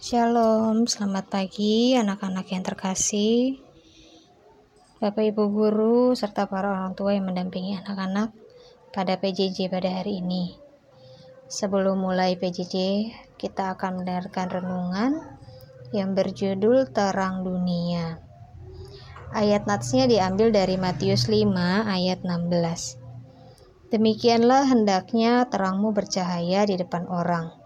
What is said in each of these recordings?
Shalom, selamat pagi anak-anak yang terkasih, Bapak Ibu guru, serta para orang tua yang mendampingi anak-anak pada PJJ pada hari ini. Sebelum mulai PJJ, kita akan mendengarkan renungan yang berjudul Terang Dunia. Ayat natsnya diambil dari Matius 5 ayat 16. Demikianlah hendaknya terangmu bercahaya di depan orang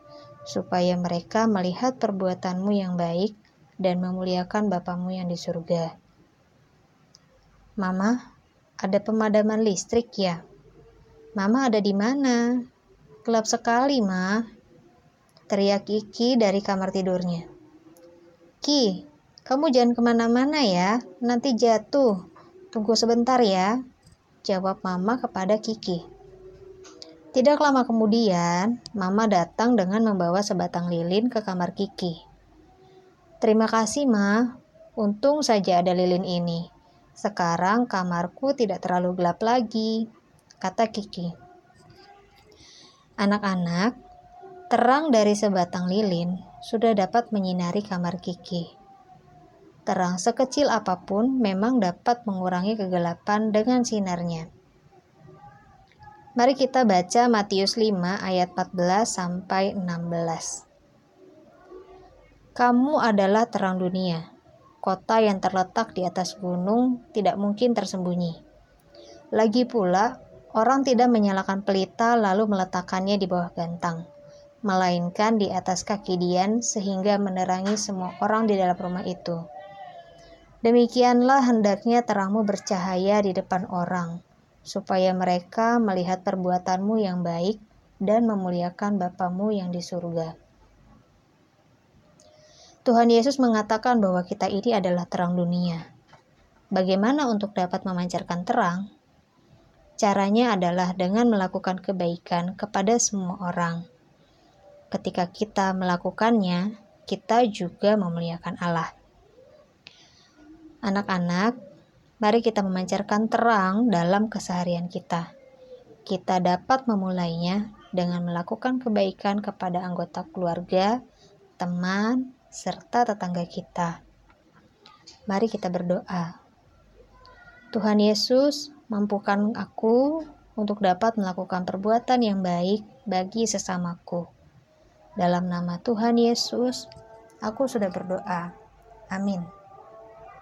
supaya mereka melihat perbuatanmu yang baik dan memuliakan Bapamu yang di surga. Mama, ada pemadaman listrik ya? Mama ada di mana? Gelap sekali, Ma. Teriak Kiki dari kamar tidurnya. Ki, kamu jangan ke mana-mana ya, nanti jatuh. Tunggu sebentar ya, jawab Mama kepada Kiki. Tidak lama kemudian, Mama datang dengan membawa sebatang lilin ke kamar Kiki. Terima kasih, Ma. Untung saja ada lilin ini. Sekarang kamarku tidak terlalu gelap lagi, kata Kiki. Anak-anak, terang dari sebatang lilin sudah dapat menyinari kamar Kiki. Terang sekecil apa pun memang dapat mengurangi kegelapan dengan sinarnya. Mari kita baca Matius 5 ayat 14 sampai 16. Kamu adalah terang dunia. Kota yang terletak di atas gunung tidak mungkin tersembunyi. Lagi pula, orang tidak menyalakan pelita lalu meletakkannya di bawah gantang, melainkan di atas kaki Dian sehingga menerangi semua orang di dalam rumah itu. Demikianlah hendaknya terangmu bercahaya di depan orang, supaya mereka melihat perbuatanmu yang baik dan memuliakan Bapamu yang di surga. Tuhan Yesus mengatakan bahwa kita ini adalah terang dunia. Bagaimana untuk dapat memancarkan terang? Caranya adalah dengan melakukan kebaikan kepada semua orang. Ketika kita melakukannya, kita juga memuliakan Allah. Anak-anak, Mari kita memancarkan terang dalam keseharian kita. Kita dapat memulainya dengan melakukan kebaikan kepada anggota keluarga, teman, serta tetangga kita. Mari kita berdoa. Tuhan Yesus, mampukan aku untuk dapat melakukan perbuatan yang baik bagi sesamaku. Dalam nama Tuhan Yesus, aku sudah berdoa. Amin.